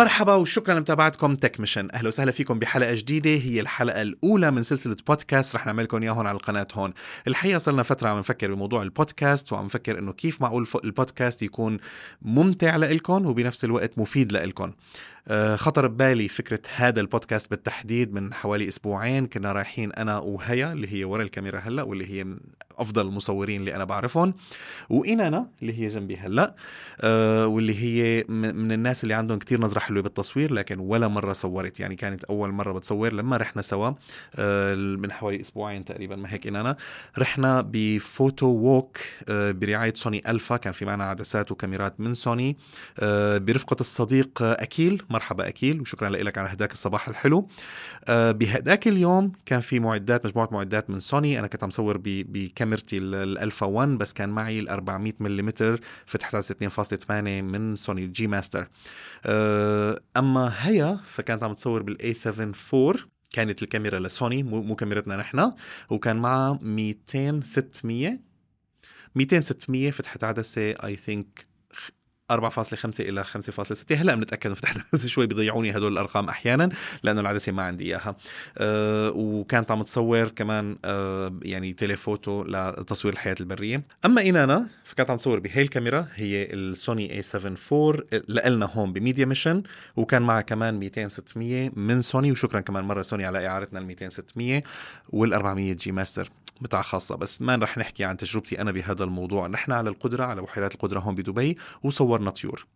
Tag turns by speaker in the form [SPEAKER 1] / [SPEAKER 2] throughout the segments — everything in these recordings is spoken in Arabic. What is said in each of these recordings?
[SPEAKER 1] مرحبا وشكرا لمتابعتكم Tech Mission أهلا وسهلا فيكم بحلقة جديدة. هي الحلقة الأولى من سلسلة بودكاست رح نعمل لكم اياهم على القناة هون. الحقيقة صرنا فترة عم نفكر بموضوع البودكاست وعم نفكر إنه كيف معقول البودكاست يكون ممتع لكم وبنفس الوقت مفيد لكم خطر ببالي فكرة هذا البودكاست بالتحديد من حوالي أسبوعين. كنا رايحين أنا وهيا اللي هي ورا الكاميرا هلأ واللي هي من أفضل المصورين اللي أنا بعرفهم واينانا اللي هي جنبي هلأ آه، واللي هي من الناس اللي عندهم كتير نظرة حلوة بالتصوير لكن ولا مرة صورت. يعني كانت أول مرة بتصور لما رحنا سوا آه، من حوالي أسبوعين تقريبا ما هيك اينانا رحنا ب photo walk برعاية Sony Alpha. كان في معنا عدسات وكاميرات من سوني برفقة الصديق أكيل. مرحبا أكيل وشكرا لك على هداك الصباح الحلو. آه بهداك اليوم كان في معدات مجموعة معدات من سوني. أنا كنت عم صور بكاميرتي الالفا 1 بس كان معي ال 400 ملم فتحت على 2.8 من Sony G Master آه أما هيا فكانت عم تصور بال a7 4 كانت الكاميرا لسوني مو كاميرتنا نحن. وكان معها 200 600 200 600 فتحت عدسة I think 4.5 إلى 5.6 هلا بنتأكد فتحت شوي بيضيعوني هدول الأرقام أحيانا لأنه العدسة ما عندي إياها. أه وكانت عم تصور كمان أه يعني telephoto لتصوير الحياة البرية. أما اينانا فكانت عم تصور بهي الكاميرا هي ال Sony a7 4 لنا هون ب Media Mission وكان معها كمان 200 600 من سوني. وشكرا كمان مرة سوني على إعارتنا ال 200 600 وال 400 G Master متعة خاصة. بس ما رح نحكي عن تجربتي أنا بهذا الموضوع. نحن على القدرة على بحيرات القدرة هون بدبي وصورنا طيور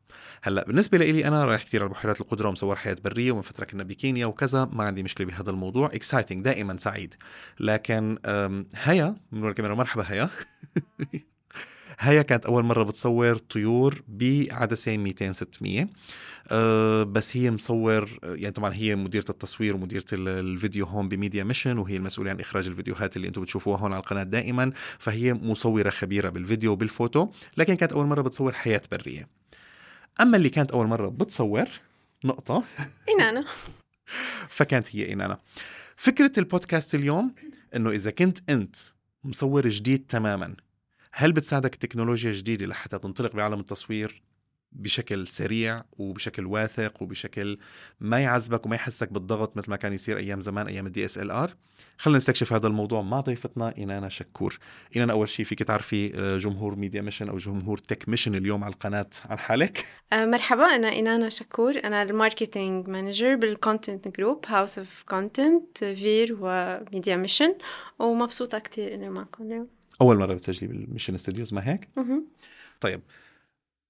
[SPEAKER 1] هلا بالنسبة لي أنا رايح كثير على بحيرات القدرة ومصور حياة برية ومن فترة كنا بكينيا وكذا. ما عندي مشكلة بهذا الموضوع. exciting دائما سعيد. لكن هيا من الكاميرا مرحبا هيا. هيا كانت أول مرة بتصور طيور بعدسة 200 600 أه بس هي مصور يعني طبعا هي مديرة التصوير ومديرة الفيديو هون ب Media Mission وهي المسؤولة عن إخراج الفيديوهات اللي أنتم بتشوفوها هون على القناة دائما. فهي مصورة خبيرة بالفيديو وبالفوتو لكن كانت أول مرة بتصور حياة برية. أما اللي كانت أول مرة بتصور نقطة.
[SPEAKER 2] اينانا
[SPEAKER 1] فكانت هي اينانا فكرة البودكاست اليوم إنه إذا كنت أنت مصور جديد تماما هل بتساعدك التكنولوجيا الجديدة لحتى تنطلق بعالم التصوير بشكل سريع وبشكل واثق وبشكل ما يعذبك وما يحسك بالضغط مثل ما كان يصير أيام زمان أيام ال DSLR خلينا نستكشف هذا الموضوع مع ضيفتنا اينانا شكور. اينانا أول شيء فيك تعرفي آه، جمهور Media Mission أو جمهور Tech Mission اليوم على القناة. عن حالك؟
[SPEAKER 2] آه، مرحبا أنا اينانا شكور. أنا ال marketing manager بال content group House of Content Fair و Media Mission ومبسوطة كثير إني معكم اليوم.
[SPEAKER 1] أول مرة بتسجلي بال Mission Studios ما هيك؟ طيب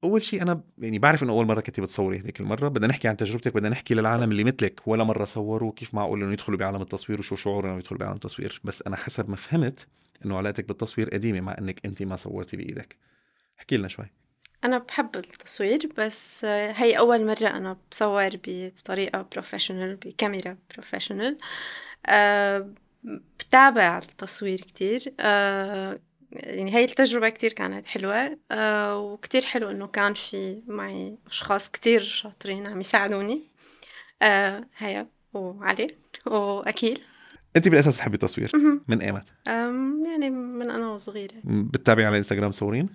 [SPEAKER 1] أول شيء أنا يعني بعرف إنه أول مرة كنت بتصوري هذيك المرة بدنا نحكي عن تجربتك بدنا نحكي للعالم اللي مثلك ولا مرة صوروا كيف معقول إنه يدخلوا بعالم التصوير وشو شعورهم إنه يدخلوا بعالم التصوير. بس أنا حسب ما فهمت إنه علاقتك بالتصوير قديمة مع إنك انت ما صورتي بإيدك. احكي لنا شوي.
[SPEAKER 2] أنا بحب التصوير بس هي أول مرة أنا بصور بطريقة professional بكاميرا professional أه بتابع التصوير كتير أه يعني هاي التجربة كتير كانت حلوة أه وكتير حلو إنه كان في معي أشخاص كتير شاطرين عم يساعدوني أه هيا وعلي وأكيل
[SPEAKER 1] انت بالأساس بتحبي التصوير من ايمت؟
[SPEAKER 2] يعني من أنا وصغيرة
[SPEAKER 1] بتتابعي على إنستغرام مصورين؟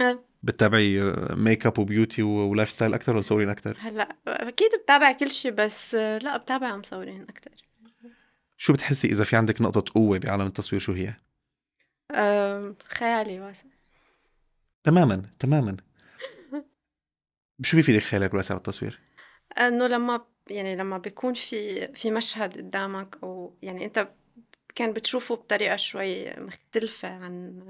[SPEAKER 2] أه.
[SPEAKER 1] بتتابعي make up و beauty و lifestyle أكثر ولا مصورين أكثر؟
[SPEAKER 2] هلأ أكيد بتابع كل شيء بس لأ بتابع مصورين أكثر
[SPEAKER 1] شو بتحسي إذا في عندك نقطة قوة بعالم التصوير شو هي؟
[SPEAKER 2] خيالي واسع
[SPEAKER 1] تماما تماما شو بيفيدك خيالك الواسع بالتصوير؟
[SPEAKER 2] إنه لما يعني لما بيكون في في مشهد قدامك أو يعني أنت كان بتشوفه بطريقة شوي مختلفة عن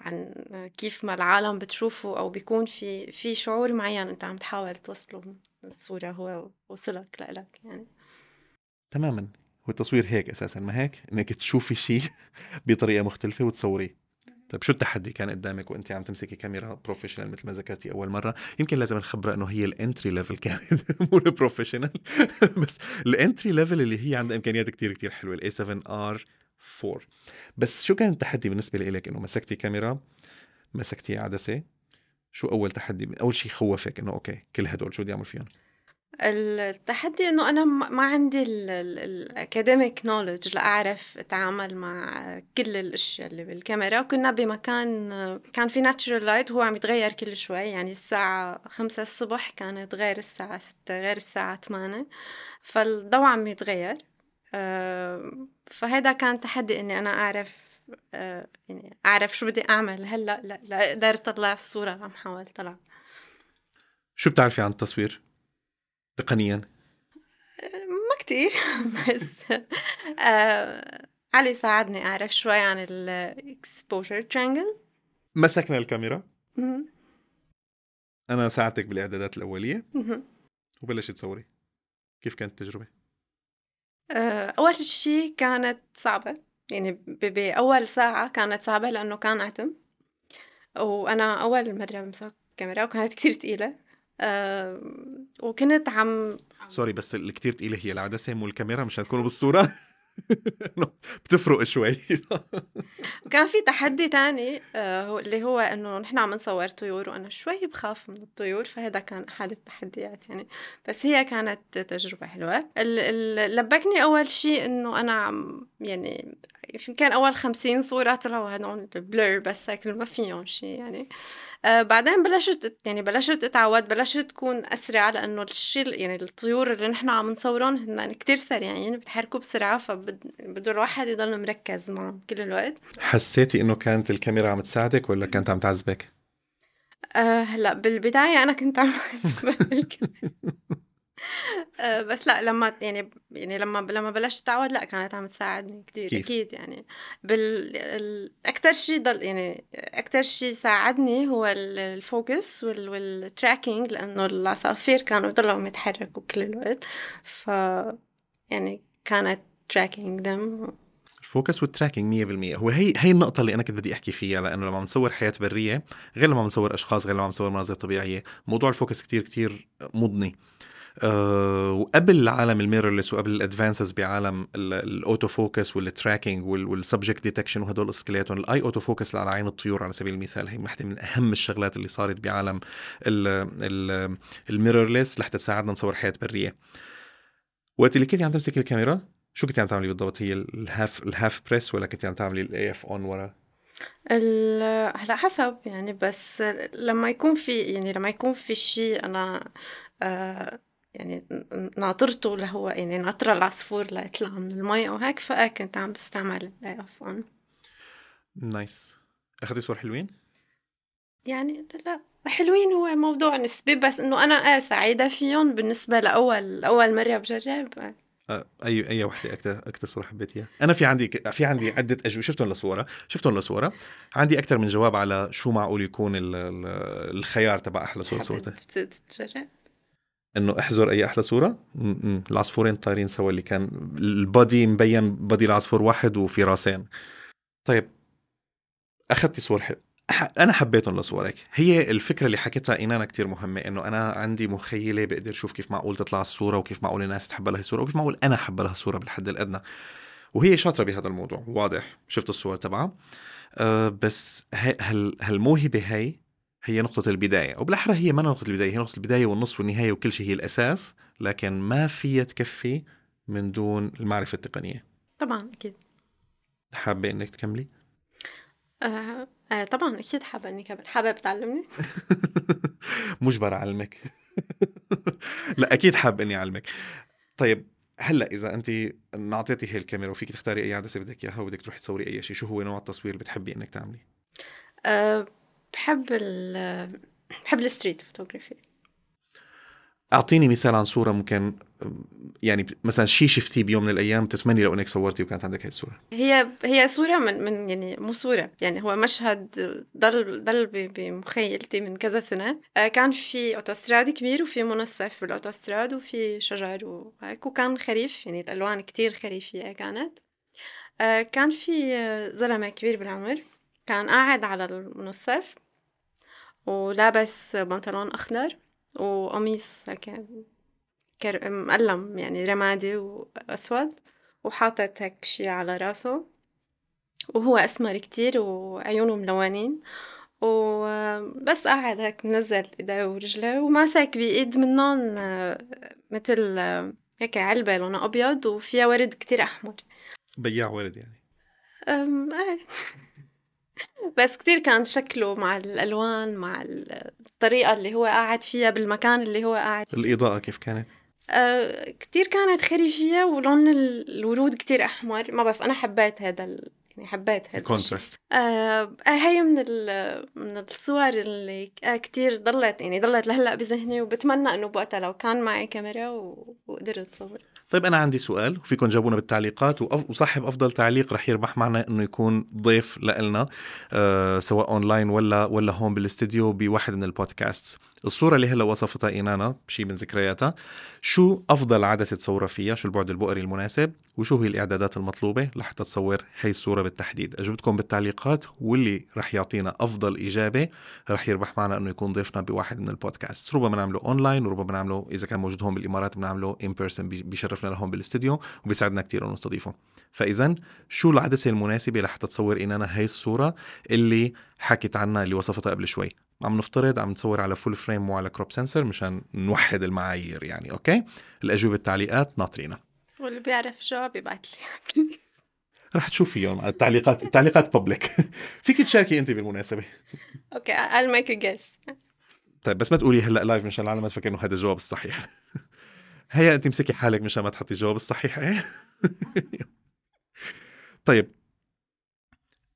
[SPEAKER 2] عن كيف ما العالم بتشوفه أو بيكون في في شعور معين أنت عم تحاول توصله الصورة هو وصلك لك يعني
[SPEAKER 1] تماما والتصوير هيك أساسا ما هيك؟ إنك تشوفي شيء بطريقة مختلفة وتصوريه. طيب شو التحدي كان قدامك وانت عم تمسكي كاميرا professional مثل ما ذكرتي أول مرة؟ يمكن لازم نخبرها إنه هي ال entry level كانت مو ال professional بس ال entry level اللي هي عندها إمكانيات كتير كتير حلوة ال A 7 R 4 بس شو كان التحدي بالنسبة لك إنه مسكتي كاميرا مسكتي عدسة؟ شو أول تحدي؟ أول شيء خوفك إنه okay كل هدول شو بدي أعمل فيهم؟
[SPEAKER 2] التحدي إنه أنا ما عندي ال academic knowledge لأعرف أتعامل مع كل الأشياء اللي بالكاميرا. وكنا بمكان كان في natural light وهو عم يتغير كل شوي يعني الساعة خمسة الصبح كانت غير الساعة ستة غير الساعة ثمانية فالضوء عم يتغير. آه، فهذا كان تحدي إني أنا أعرف آه، يعني أعرف شو بدي أعمل. هلأ لا لا أقدر أطلع الصورة اللي عم حاول طلع.
[SPEAKER 1] شو بتعرفي عن التصوير؟ تقنيا؟
[SPEAKER 2] ما كتير بس آه علي ساعدني أعرف شوي عن ال exposure triangle
[SPEAKER 1] مسكنا الكاميرا. أنا ساعدتك بالإعدادات الأولية. وبلشت تصوري كيف كانت التجربة؟
[SPEAKER 2] آه أول شيء كانت صعبة. يعني بأول ساعة كانت صعبة لأنه كان عتم. وأنا أول مرة بمسك كاميرا وكانت كتير تقيلة. وكنت عم
[SPEAKER 1] سوري بس اللي كتير تقيلة هي العدسة مو الكاميرا مش هتكونوا بالصورة. بتفرق شوي.
[SPEAKER 2] كان في تحدي تاني آه اللي هو إنه نحن عم نصور طيور وأنا شوي بخاف من الطيور فهذا كان أحد التحديات يعني. بس هي كانت تجربة حلوة. اللي لبكني أول شيء إنه أنا عم يعني يمكن أول خمسين صورة طلعوا هدول بلور بس هيك ما فيهم شيء يعني. آه بعدين بلشت يعني بلشت أتعود بلشت تكون أسرع لأنه الشيء يعني الطيور اللي نحن عم نصورهم هن كتير سريعين بتحركوا بسرعة فبده الواحد يضل مركز معهم كل الوقت
[SPEAKER 1] حسيتي إنه كانت الكاميرا عم تساعدك ولا كانت عم تعذبك؟
[SPEAKER 2] آه هلأ بالبداية أنا كنت عم آه، بس لأ لمّا يعني يعني لمّا لمّا بلشت أتعود لأ كانت عم تساعدني كتير كيف؟ أكيد يعني بال ال أكتر شي ضل يعني أكتر شي ساعدني هو ال focus وال وال tracking لإنه العصافير كانوا يضلوا يتحركوا كل الوقت ف يعني كانت tracking them.
[SPEAKER 1] ال focus وال tracking 100% هو هي هي النقطة اللي أنا كنت بدي أحكي فيها لأنه لما نصور حياة برية غير لما نصور أشخاص غير لما نصور مناظر طبيعية موضوع ال focus كتير كتير مضني. أه وقبل عالم ال mirrorless وقبل ال advances بعالم ال auto focus وال tracking وال subject detection وهدول القصص كلياتهم ال eye auto focus على عين الطيور على سبيل المثال هي واحدة من أهم الشغلات اللي صارت بعالم ال mirrorless لحتى تساعدنا نصور حياة برية. وقت اللي كنت عم تمسك الكاميرا شو كنت عم تعملي بالضبط؟ هي ال half ال half press ولا كنت عم تعملي ال AF on ورا؟
[SPEAKER 2] هلا حسب يعني بس لما يكون في يعني لما يكون في شيء أنا آه يعني ناطرته لهو يعني ناطرة العصفور ليطلع من المي أو هيك فكنت عم بستعمل الاي اف اون
[SPEAKER 1] نايس أخذتي صور حلوين؟
[SPEAKER 2] يعني لا حلوين هو موضوع نسبي بس إنه أنا إيه سعيدة فيهم بالنسبة لأول أول مرة بجرب.
[SPEAKER 1] أي أي وحدة أكثر أكثر صورة حبيتيها؟ أنا في عندي في عندي عدة اجوبه شفتهم لصوره شفتهم لصوره عندي أكثر من جواب على شو معقول يكون الخيار تبع أحلى صورة صورتها تجرب إنه احذر أي أحلى صورة؟ م-م. العصفورين طايرين سوا اللي كان البادي مبين بادي العصفور واحد وفي راسين. طيب أخذتي صور حلو أنا حبيتهم لصورك هي الفكرة اللي حكيتها اينانا كتير مهمة إنه أنا عندي مخيلة بقدر أشوف كيف معقول تطلع الصورة وكيف معقول الناس تحب لها الصورة وكيف معقول أنا أحب لها الصورة بالحد الأدنى. وهي شاطرة بهذا الموضوع واضح. شفت الصور تبعها. أه بس هال هالموهبة هي هي نقطة البداية. وبالأحرى هي ما نقطة البداية هي نقطة البداية والنص والنهاية وكل شيء هي الأساس لكن ما فيها تكفي من دون المعرفة التقنية.
[SPEAKER 2] طبعا أكيد.
[SPEAKER 1] حابة إنك تكملي؟
[SPEAKER 2] آه آه طبعا أكيد حابة إني كمل حابة تعلمني؟
[SPEAKER 1] مجبر أعلمك لا أكيد حابة إني أعلمك. طيب هلأ إذا أنت نعطيتي هي الكاميرا وفيك تختاري أي عدسه بدك إياها وبدك تروحي تصوري أي شيء شو هو نوع التصوير اللي بتحبي إنك تعمليه
[SPEAKER 2] أه بحب ال بحب ال street
[SPEAKER 1] photography. أعطيني مثال عن صورة ممكن يعني مثلا شيء شفتيه بيوم من الأيام تتمني لو انك صورتي وكانت عندك هاي الصورة؟
[SPEAKER 2] هي هي صورة من من يعني مو صورة يعني هو مشهد ضل ضل بمخيلتي من كذا سنة. آه، كان في أوتوستراد كبير وفي منصف بالأوتوستراد وفي شجر وهيك وكان خريف يعني الألوان كتير خريفية كانت. آه، كان في زلمة كبير بالعمر كان قاعد على المنصف ولابس بنطلون أخضر. وقميص هيك مقلم يعني رمادي وأسود وحاطط هيك شي على راسه. وهو أسمر كتير وعيونه ملونين وبس قاعد هيك منزل ايديه ورجليه وماسك بإيد منهم مثل هيك علبة لونها أبيض وفيها ورد كتير أحمر.
[SPEAKER 1] بياع ورد يعني.
[SPEAKER 2] أم إيه. بس كتير كان شكله مع الألوان مع الطريقة اللي هو قاعد فيها بالمكان اللي هو قاعد
[SPEAKER 1] فيه. الإضاءة كيف كانت؟
[SPEAKER 2] أه كتير كانت خريفية ولون الورود كتير أحمر. ما بعرف أنا حبيت هذا يعني حبيت هذا
[SPEAKER 1] الكونتراست.
[SPEAKER 2] آه هي من من الصور اللي آه كتير ضلت يعني ضلت لهلأ بذهني وبتمنى إنه بوقتها لو كان معي كاميرا وقدرت اصور
[SPEAKER 1] طيب أنا عندي سؤال وفيكم تجاوبونا بالتعليقات وصاحب أفضل تعليق رح يربح معنا إنه يكون ضيف لنا آه سواء اونلاين ولا ولا هون بالاستديو بواحد من البودكاست الصورة اللي هلا وصفتها إينانا شيء من ذكرياتها. شو أفضل عدسة تصورها فيها؟ شو البعد البؤري المناسب؟ وشو هي الإعدادات المطلوبة لحتى تصور هي الصورة بالتحديد؟ أجوبتكم بالتعليقات واللي رح يعطينا أفضل إجابة رح يربح معنا أنه يكون ضيفنا بواحد من البودكاست. ربما نعمله أونلاين وربما نعمله إذا كان موجود هون بالإمارات بنعمله in person بيشرفنا لهون بالاستديو وبيساعدنا كتير أن نستضيفه. فإذا شو العدسة المناسبة لحتى تصور إينانا هي الصورة اللي حكيت عنها اللي وصفتها قبل شوي؟ عم نفترض عم نصور على full frame مو على crop sensor مشان نوحد المعايير يعني okay الأجوبة بالتعليقات ناطرينا
[SPEAKER 2] واللي بيعرف جواب يبعث لي.
[SPEAKER 1] رح تشوفيهم التعليقات التعليقات public فيك تشاركي أنت بالمناسبة.
[SPEAKER 2] okay I'll make a guess.
[SPEAKER 1] طيب بس ما تقولي هلأ live مشان العالم ما تفكر إنه هذا الجواب الصحيح. هيا أنت امسكي حالك مشان ما تحطي الجواب الصحيح إيه؟ طيب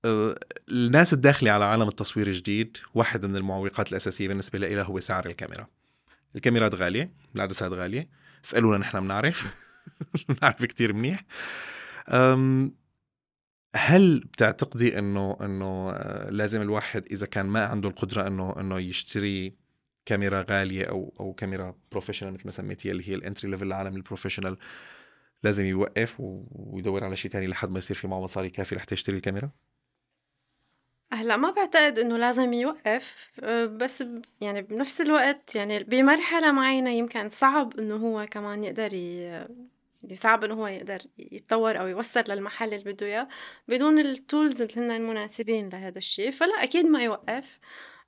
[SPEAKER 1] الناس الداخلة على عالم التصوير الجديد واحد من المعوقات الأساسية بالنسبة لها هو سعر الكاميرا. الكاميرات غالية العدسات غالية. اسألونا نحن بنعرف. بنعرف كتير منيح. هل بتعتقدي إنه إنه آه، لازم الواحد إذا كان ما عنده القدرة إنه إنه يشتري كاميرا غالية أو أو كاميرا professional مثل ما سميتيها اللي هي ال entry level لعالم ال professional لازم يوقف ويدور على شيء تاني لحد ما يصير في معه مصاري كافي لحتى يشتري الكاميرا؟
[SPEAKER 2] هلا ما بعتقد إنه لازم يوقف آه، بس يعني بنفس الوقت يعني بمرحلة معينة يمكن صعب إنه هو كمان يقدر ي... يعني صعب إنه هو يقدر يتطور أو يوصل للمحل اللي بده إياه بدون ال tools اللي هن المناسبين لهذا الشيء. فلا أكيد ما يوقف.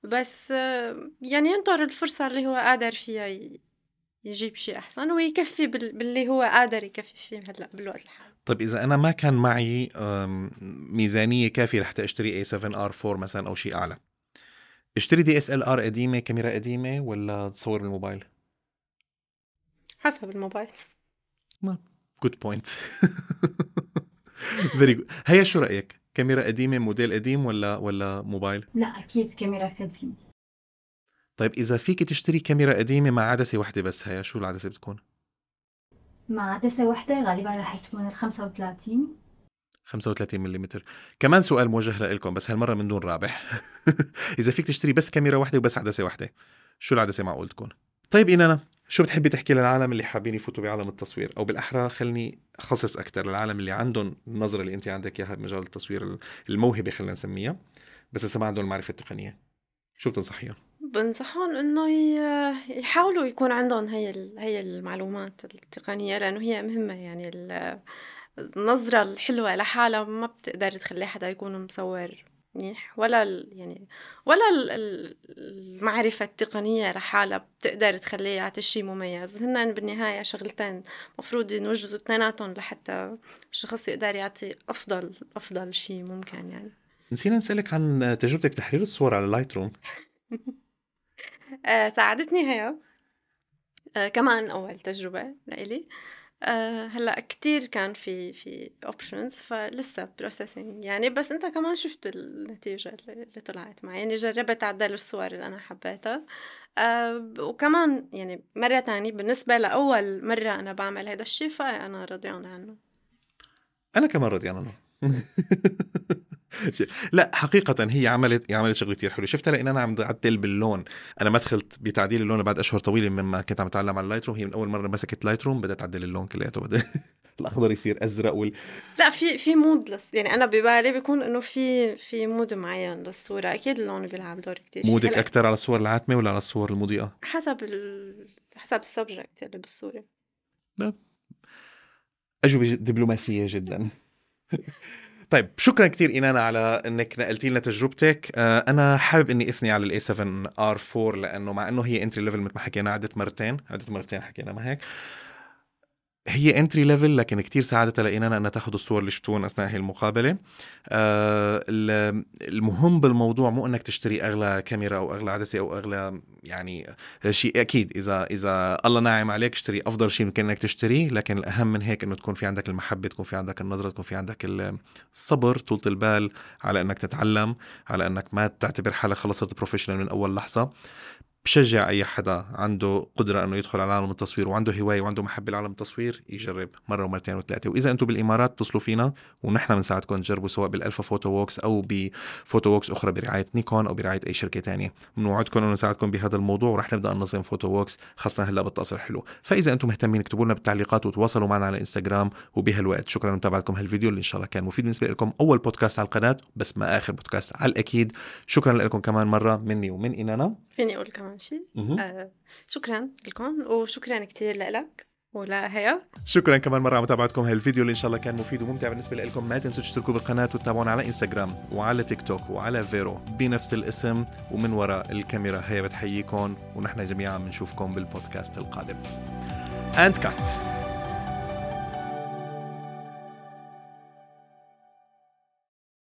[SPEAKER 2] بس آه، يعني ينطر الفرصة اللي هو قادر فيها يجيب شيء أحسن ويكفي باللي هو قادر يكفي فيه هلأ بالوقت الحالي.
[SPEAKER 1] طيب إذا أنا ما كان معي ميزانية كافية لحتى أشتري A7R4 مثلا أو شيء أعلى. أشتري DSLR قديمة كاميرا قديمة ولا تصور بالموبايل؟
[SPEAKER 2] حسب الموبايل.
[SPEAKER 1] good point very good هيا شو رأيك؟ كاميرا قديمة موديل قديم ولا ولا موبايل؟
[SPEAKER 3] لا أكيد كاميرا قديمة.
[SPEAKER 1] طيب إذا فيك تشتري كاميرا قديمة مع عدسة واحدة بس هيا شو العدسة بتكون؟
[SPEAKER 3] مع عدسة واحدة غالبا رح تكون ال 35
[SPEAKER 1] 35 ملم كمان سؤال موجه لكم بس هالمرة من دون رابح. إذا فيك تشتري بس كاميرا واحدة وبس عدسة واحدة شو العدسة معقول تكون؟ طيب إنانا شو بتحبي تحكي للعالم اللي حابين يفوتوا بعالم التصوير؟ أو بالأحرى خلني أخصص أكثر للعالم اللي عندهم النظرة اللي أنت عندك إياها بمجال التصوير الموهبة خلينا نسميها. بس لسه ما عندهم المعرفة التقنية شو بتنصحيهم؟
[SPEAKER 2] بنصحهم إنه يحاولوا يكون عندهم هي هي المعلومات التقنية لأنه هي مهمة يعني النظرة الحلوة لحالها ما بتقدر تخلي حدا يكون مصور منيح ولا يعني ولا المعرفة التقنية لحالها بتقدر تخليه يعطي شيء مميز. هن بالنهاية شغلتين مفروض ينوجدوا اثنيناتهم لحتى الشخص يقدر يعطي أفضل أفضل شيء ممكن يعني.
[SPEAKER 1] نسينا نسألك عن تجربتك تحرير الصور على
[SPEAKER 2] Lightroom ساعدتني هي آه، كمان أول تجربة لإلي. آه، هلأ كتير كان في في options فلسه processing يعني بس أنت كمان شفت النتيجة اللي طلعت معي. يعني جربت أعدل الصور اللي أنا حبيتها. وكمان يعني مرة تانية بالنسبة لأول مرة أنا بعمل هذا الشيء فأنا رضيانه عنه.
[SPEAKER 1] أنا كمان رضيان عنه. لا حقيقة هي عملت عملت شغله كثير حلو. شفتها لأن أنا عم بعدل باللون. أنا ما دخلت بتعديل اللون بعد أشهر طويلة مما كنت عم أتعلم على ال Lightroom هي من أول مرة مسكت Lightroom بدأت تعدل اللون كلياته. بدأ الأخضر يصير أزرق وال
[SPEAKER 2] لا في في mood بس يعني أنا ببالي بيكون إنه في في mood معين للصورة. أكيد اللون بيلعب دور كثير
[SPEAKER 1] مودك أكثر على الصور العاتمة ولا على الصور المضيئة؟
[SPEAKER 2] حسب ال... حسب ال subject اللي بالصورة.
[SPEAKER 1] لا. أجوبة دبلوماسية جدا. طيب شكرا كثير اينانا على إنك نقلتي لنا تجربتك. آه، أنا حابب إني أثني على ال A 7 R 4 لأنه مع إنه هي entry level مثل ما حكينا عدت مرتين عدت مرتين حكينا ما هيك. هي entry level لكن كتير ساعدتها لإننا إنها تاخذ الصور اللي شفتوهم أثناء هي المقابلة. آه المهم بالموضوع مو إنك تشتري أغلى كاميرا أو أغلى عدسة أو أغلى يعني شيء. أكيد إذا إذا الله منعم عليك اشتري أفضل شيء ممكن إنك تشتريه لكن الأهم من هيك إنه تكون في عندك المحبة تكون في عندك النظرة تكون في عندك الصبر طولة البال على إنك تتعلم على إنك ما تعتبر حالك خلصت professional من أول لحظة. بشجع أي حدا عنده قدرة إنه يدخل على عالم التصوير وعنده هواية وعنده محبه لعالم التصوير يجرب مرة ومرتين وثلاثة. وإذا أنتم بالإمارات اتصلوا فينا ونحن بنساعدكم تجربوا سواء بال Alpha photo walks أو ب photo walks أخرى برعاية نيكون أو برعاية أي شركة تانية. بنوعدكم إنه نساعدكم بهذا الموضوع ورح نبدأ ننظم photo walks خاصة هلأ الطقس صاير حلو. فإذا أنتم مهتمين اكتبوا لنا بالتعليقات وتواصلوا معنا على الانستغرام وبهالوقت. شكرا لمتابعتكم هالفيديو اللي إن شاء الله كان مفيد بالنسبة لكم. أول بودكاست على القناة بس ما آخر بودكاست على الأكيد. شكرا لكم كمان مرة مني ومن اينانا
[SPEAKER 2] فيني أقول كمان. شيء آه شكرا لكم وشكرا كثير لك ولا هيا.
[SPEAKER 1] شكرا كمان مرة على متابعتكم هالفيديو اللي إن شاء الله كان مفيد وممتع بالنسبة لكم ما تنسوا تشتركوا بالقناة وتتابعونا على إنستغرام وعلى تيك توك وعلى Vero بنفس الاسم ومن وراء الكاميرا. هي بتحييكم ونحن جميعا بنشوفكم بالبودكاست القادم. and cut